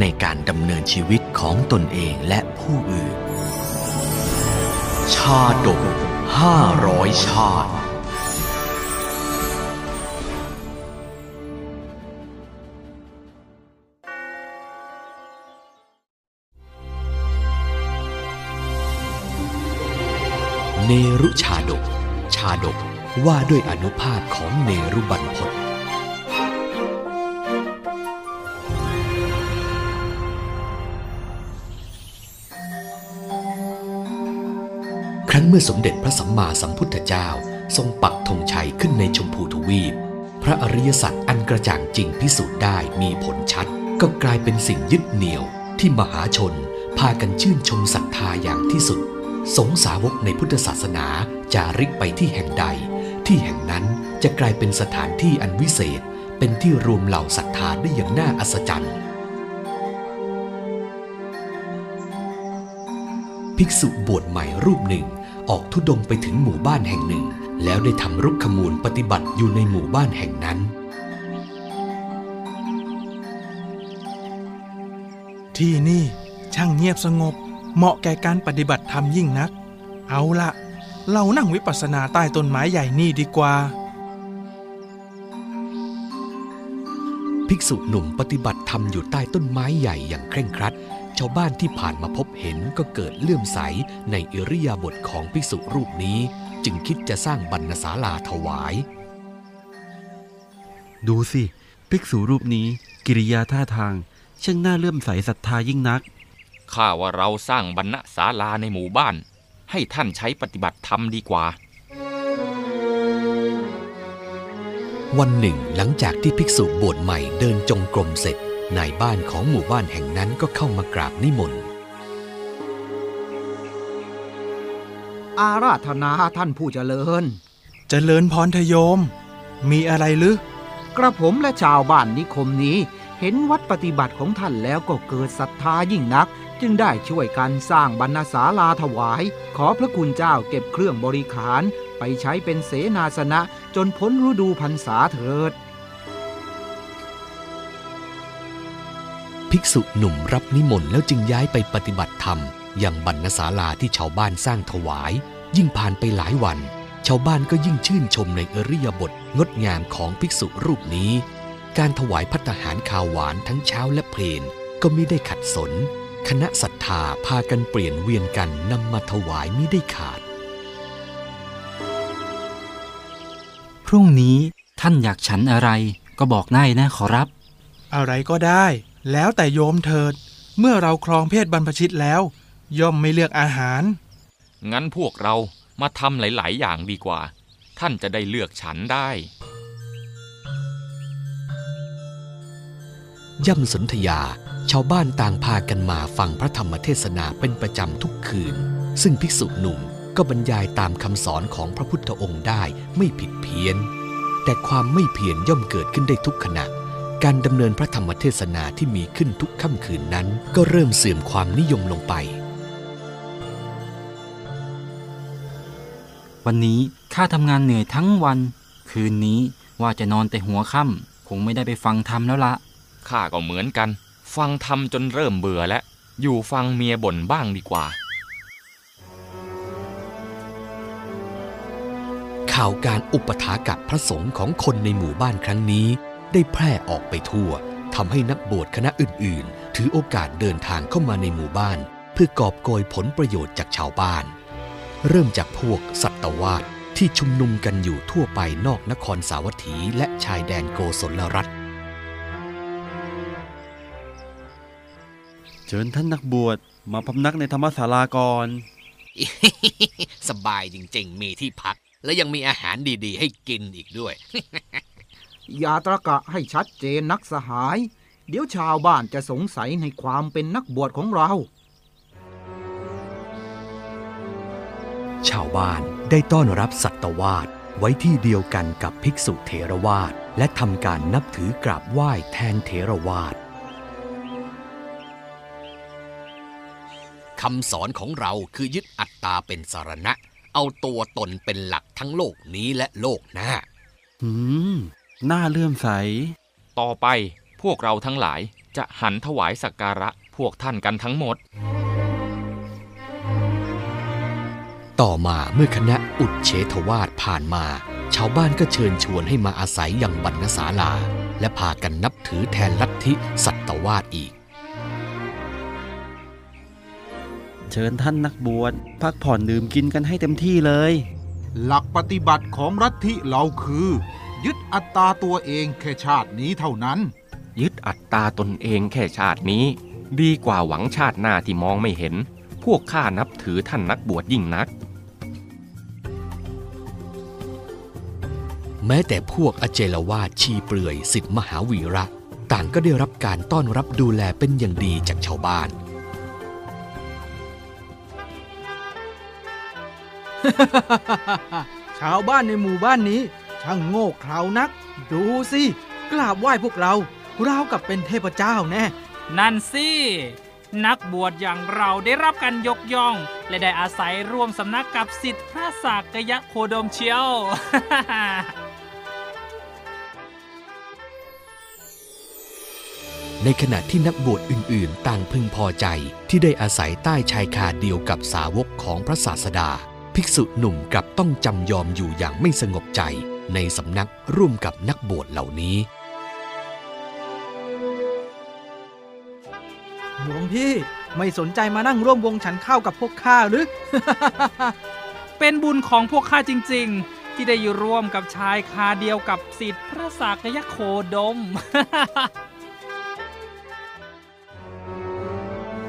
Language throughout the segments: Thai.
ในการดำเนินชีวิตของตนเองและผู้อื่น ชาดกห้าร้อยชาติเนรุชาดก ชาดกว่าด้วยอนุภาพของเนรุบันพศ มื่อสมเด็จพระสัมมาสัมพุทธเจ้า ทรงปักธงชัยขึ้นในชมพูทวีป พระอริยสัจอันกระจ่างจริงพิสูจน์ได้มีผลชัด ก็กลายเป็นสิ่งยึดเหนี่ยว ที่มหาชน พากันชื่นชมศรัทธาอย่างที่สุด สงสาวกในพุทธศาสนาจาริกไปที่แห่งใด ที่แห่งนั้นจะกลายเป็นสถานที่อันวิเศษ เป็นที่รวมเหล่าศรัทธาได้อย่างน่าอัศจรรย์ภิกษุบวชใหม่รูปหนึ่ง ออกทุดงค์ไปถึงหมู่บ้านแห่งหนึ่ง แล้วได้ทำรุกขมูลปฏิบัติอยู่ในหมู่บ้านแห่งนั้น ที่นี่ช่างเงียบสงบ เหมาะแก่การปฏิบัติธรรมยิ่งนัก เอาละเรานั่งวิปัสสนาใต้ต้นไม้ใหญ่นี่ดีกว่า ภิกษุหนุ่มปฏิบัติธรรมอยู่ใต้ต้นไม้ใหญ่อย่างเคร่งครัดชาวบ้านที่ผ่านมาพบเห็นก็เกิดเลื่อมใสในอิริยาบถของภิกษุรูปนี้ จึงคิดจะสร้างบรรณศาลาถวาย ดูสิ ภิกษุรูปนี้ กิริยาท่าทางช่างน่าเลื่อมใสศรัทธายิ่งนัก ข้าว่าเราสร้างบรรณศาลาในหมู่บ้าน ให้ท่านใช้ปฏิบัติธรรมดีกว่า วันหนึ่งหลังจากที่ภิกษุบวชใหม่เดินจงกรมเสร็จ นายบ้านของหมู่บ้านแห่งนั้นก็เข้ามากราบนิมนต์ อาราธนาท่านผู้เจริญ เจริญพรทโยม มีอะไรหรือกระผมและชาวบ้านนิคมนี้ เห็นวัดปฏิบัติของท่านแล้วก็เกิดศรัทธายิ่งนัก จึงได้ช่วยกันสร้างบรรณศาลาถวาย ขอพระคุณเจ้าเก็บเครื่องบริขาร ไปใช้เป็นเสนาสนะจนพ้นฤดูพรรษาเถิด ภิกษุหนุ่มรับนิมนต์แล้วจึงย้ายไปปฏิบัติธรรมยังบรรณศาลาที่ชาวบ้านสร้างถวาย ยิ่งผ่านไปหลายวัน ชาวบ้านก็ยิ่งชื่นชมในอริยบทงดงามของภิกษุรูปนี้ การถวายพัตตาหารข้าวหวานทั้งเช้าและเพลนก็มิได้ขัดสน คณะศรัทธาพากันเปลี่ยนเวียนกันนำมาถวายมิได้ขาด พรุ่งนี้ท่านอยากฉันอะไรก็บอกได้นะขอรับ อะไรก็ได้ แล้วแต่โยมเถิด เมื่อเราครองเพศบรรพชิตแล้ว ย่อมไม่เลือกอาหาร งั้นพวกเรามาทำหลาย ๆ อย่างดีกว่า ท่านจะได้เลือกฉันได้ ย่ำสนธยา ชาวบ้านต่างพากันมาฟังพระธรรมเทศนาเป็นประจำทุกคืน ซึ่งภิกษุหนุ่มก็บรรยายตามคำสอนของพระพุทธองค์ได้ไม่ผิดเพี้ยน แต่ความไม่เพียรย่อมเกิดขึ้นได้ทุกขณะ การดำเนินพระธรรมเทศนาที่มีขึ้นทุกค่ำคืนนั้น ก็เริ่มเสื่อมความนิยมลงไป วันนี้ข้าทำงานเหนื่อยทั้งวัน คืนนี้ว่าจะนอนแต่หัวค่ำคงไม่ได้ไปฟังธรรมแล้วละข้าก็เหมือนกัน ฟังทำจนเริ่มเบื่อแล้ว อยู่ฟังเมียบ่นบ้างดีกว่า ข่าวการอุปถากับพระสงฆ์ของคนในหมู่บ้านครั้งนี้ ได้แพร่ออกไปทั่วทำให้นักบวชคณะอื่น ๆ ถือโอกาสเดินทางเข้ามาในหมู่บ้าน เพื่อกอบโกยผลประโยชน์จากชาวบ้าน เริ่มจากพวกสัตวาสที่ชุมนุมกันอยู่ทั่วไปนอกนครสาวัตถีและชายแดนโกศลรัฐเชิญท่านนักบวชมาพำนักในธรรมศาลาก่อนสบายจริงๆ มีที่พัก และยังมีอาหารดีๆ ให้กินอีกด้วย อย่าตระกะให้ชัดเจนนักสหาย เดี๋ยวชาวบ้านจะสงสัยในความเป็นนักบวชของเรา ชาวบ้านได้ต้อนรับสัตวาสไว้ที่เดียวกันกับภิกษุเถรวาทและทำการนับถือกราบไหว้แทนเถรวาทคำสอนของเราคือยึดอัตตาเป็นสารณะ เอาตัวตนเป็นหลักทั้งโลกนี้และโลกหน้า อืม น่าเลื่อมใส ต่อไปพวกเราทั้งหลายจะหันถวายสักการะพวกท่านกันทั้งหมด ต่อมาเมื่อคณะอุดเฉทวาทผ่านมา ชาวบ้านก็เชิญชวนให้มาอาศัยอย่างบรรณศาลา และพากันนับถือแทนลัทธิสัตวาทอีก เชิญท่านนักบวชพักผ่อนดื่มกินกันให้เต็มที่เลย หลักปฏิบัติของรัฐทิเราคือ ยึดอัตตาตัวเองแค่ชาตินี้เท่านั้น ยึดอัตตาตนเองแค่ชาตินี้ ดีกว่าหวังชาติหน้าที่มองไม่เห็น พวกข้านับถือท่านนักบวชยิ่งนัก แม้แต่พวกอเจลวาดชีเปลือยสิทธิมหาวีระ ต่างก็ได้รับการต้อนรับดูแลเป็นอย่างดีจากชาวบ้านชาวบ้านในหมู่บ้านนี้ ช่างโง่เขลานัก ดูสิกราบไหว้พวกเราราวกับเป็นเทพเจ้าแน่ นั่นสิ นักบวชอย่างเราได้รับการยกย่อง และได้อาศัยร่วมสำนักกับสิทธิพระสากยะโคดมเชียว ในขณะที่นักบวชอื่น ๆ ต่างพึงพอใจที่ได้อาศัยใต้ชายคาเดียวกับสาวกของพระศาสดา ภิกษุหนุ่มกลับต้องจำยอมอยู่อย่างไม่สงบใจ ในสำนักร่วมกับนักบวชเหล่านี้ หลวงพี่ไม่สนใจมานั่งร่วมวงฉันข้าวกับพวกข้าหรือ เป็นบุญของพวกข้าจริง ๆ ที่ได้อยู่ร่วมกับชายคาเดียวกับสิทธิพระสากยะโคดม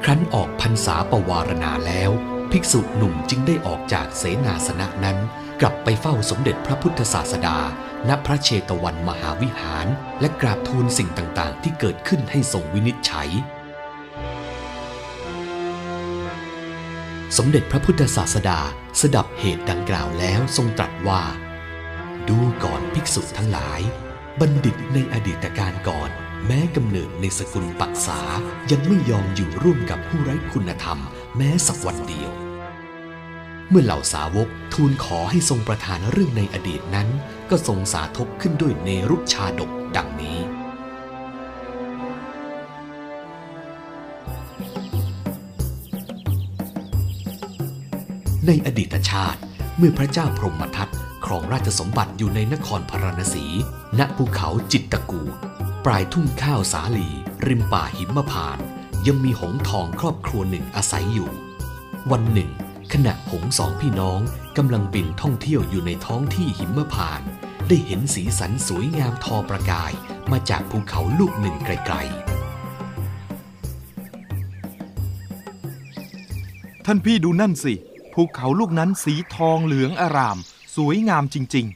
ครั้นออกพรรษาประวารณาแล้ว ภิกษุหนุ่มจึงได้ออกจากเสนาสนะนั้น กลับไปเฝ้าสมเด็จพระพุทธศาสดา ณพระเชตวันมหาวิหาร และกราบทูลสิ่งต่างๆ ที่เกิดขึ้นให้ทรงวินิจฉัย สมเด็จพระพุทธศาสดาสดับเหตุดังกล่าวแล้วทรงตรัสว่า ดูก่อนภิกษุทั้งหลาย บัณฑิตในอดีตการก่อนแม้กำเนิดในสกุลปักษายังไม่ยอมอยู่ร่วมกับผู้ไร้คุณธรรม แม้สักวันเดียว เมื่อเหล่าสาวกทูลขอให้ทรงประทานเรื่องในอดีตนั้น ก็ทรงสาธกขึ้นด้วยเนรุชาดกดังนี้ ในอดีตชาติ เมื่อพระเจ้าพรหมทัตครองราชสมบัติอยู่ในนครพาราณสี ณภูเขาจิตตกูปลายทุ่งข้าวสาลี ริมป่าหิมพาน ยังมีหงทองครอบครัวหนึ่งอาศัยอยู่ วันหนึ่ง ขณะหงส์สองพี่น้องกำลังบินท่องเที่ยวอยู่ในท้องที่หิมพานต์ได้เห็นสีสันสวยงามทอประกายมาจากภูเขาลูกหนึ่งไกลๆ ท่านพี่ดูนั่นสิ ภูเขาลูกนั้นสีทองเหลืองอาราม สวยงามจริง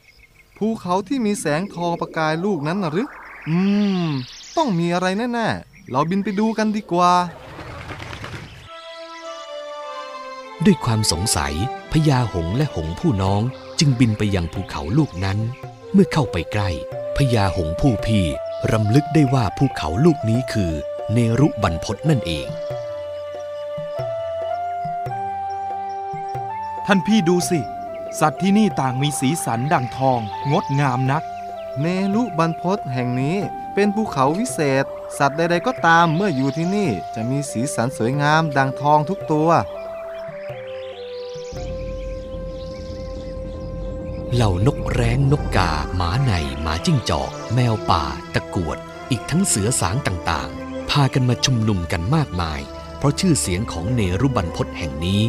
ภูเขาที่มีแสงทองประกายลูกนั้นนะหรือ อืม ต้องมีอะไรแน่ ๆ เราบินไปดูกันดีกว่า ด้วยความสงสัยพญาหงส์และหงส์ผู้น้องจึงบินไปยังภูเขาลูกนั้น เมื่อเข้าไปใกล้พญาหงส์ผู้พี่รำลึกได้ว่าภูเขาลูกนี้คือ เนรุบรรพตนั่นเองๆท่านพี่ดูสิ สัตว์ที่นี่ต่างมีสีสันดั่งทอง งดงามนัก เนลุบรรพตแห่งนี้เป็นภูเขาวิเศษ สัตว์ใดๆก็ตามเมื่ออยู่ที่นี่จะมีสีสันสวยงามดังทองทุกตัว เหล่านกแร้งนกกาหมาในหมาจิ้งจอก แมวป่า ตะกวด อีกทั้งเสือสางต่างๆ พากันมาชุมนุมกันมากมาย เพราะชื่อเสียงของเนรุบรรพตแห่งนี้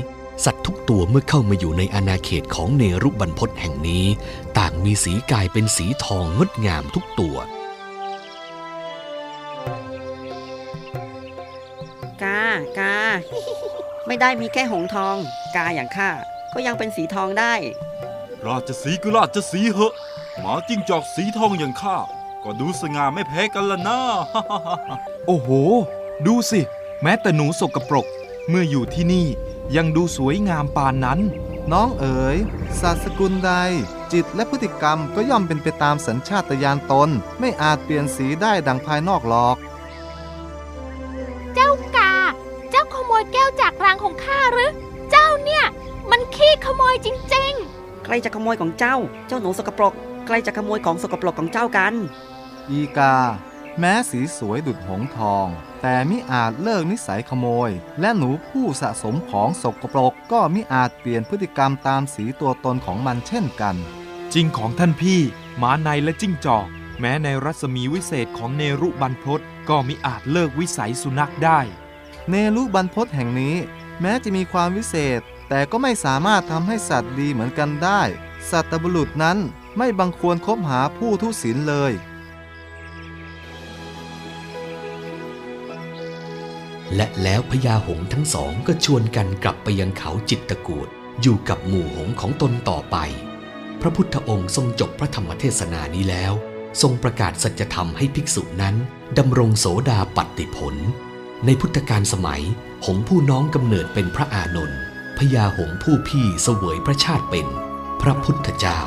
สัตว์ทุกตัวเมื่อเข้ามาอยู่ในอาณาเขตของเนรุบรรพตแห่งนี้ ต่างมีสีกายเป็นสีทองงดงามทุกตัวกากาไม่ได้มีแค่หงทอง กาอย่างข้าก็ยังเป็นสีทองได้ ราชสีห์ก็ราชสีห์เหอะ หมาจิ้งจอกสีทองอย่างข้า ก็ดูสง่าไม่แพ้กันละนะ โอ้โห ดูสิ แม้แต่หนูสกปรก เมื่ออยู่ที่นี่ยังดูสวยงามปานนั้น น้องเอ๋ยสัตว์สกุลใด จิตและพฤติกรรมก็ย่อมเป็นไปตามสัญชาตญาณตน ไม่อาจเปลี่ยนสีได้ดังภายนอกหรอก เจ้ากา เจ้าขโมยแก้วจากรังของข้าหรือ เจ้าเนี่ย มันขี้ขโมยจริงใครจะขโมยของเจ้า เจ้าหนูสกปรก ใครจะขโมยของสกปรกของเจ้ากัน อีกา แม้สีสวยดุจหงส์ทอง แต่มิอาจเลิกนิสัยขโมย และหนูผู้สะสมของสกปรกก็มิอาจเปลี่ยนพฤติกรรมตามสีตัวตนของมันเช่นกัน จริงของท่านพี่หมาในและจิ้งจอก แม้ในรัศมีวิเศษของเนรุบรรพตก็มิอาจเลิกวิสัยสุนัขได้ เนรุบรรพตแห่งนี้ แม้จะมีความวิเศษ แต่ก็ไม่สามารถทำให้สัตว์ดีเหมือนกันได้ สัตบุรุษนั้นไม่บังควรคบหาผู้ทุศีลเลย และแล้วพญาหงทั้งสองก็ชวนกันกลับไปยังเขาจิตตะกูดอยู่กับหมู่หงของตนต่อไป พระพุทธองค์ทรงจบพระธรรมเทศนานี้แล้ว ทรงประกาศสัจธรรมให้ภิกษุนั้นดำรงโสดาปัตติผล ในพุทธกาลสมัย หงผู้น้องกำเนิดเป็นพระอานนท์ พญาหงผู้พี่เสวยพระชาติเป็นพระพุทธเจ้า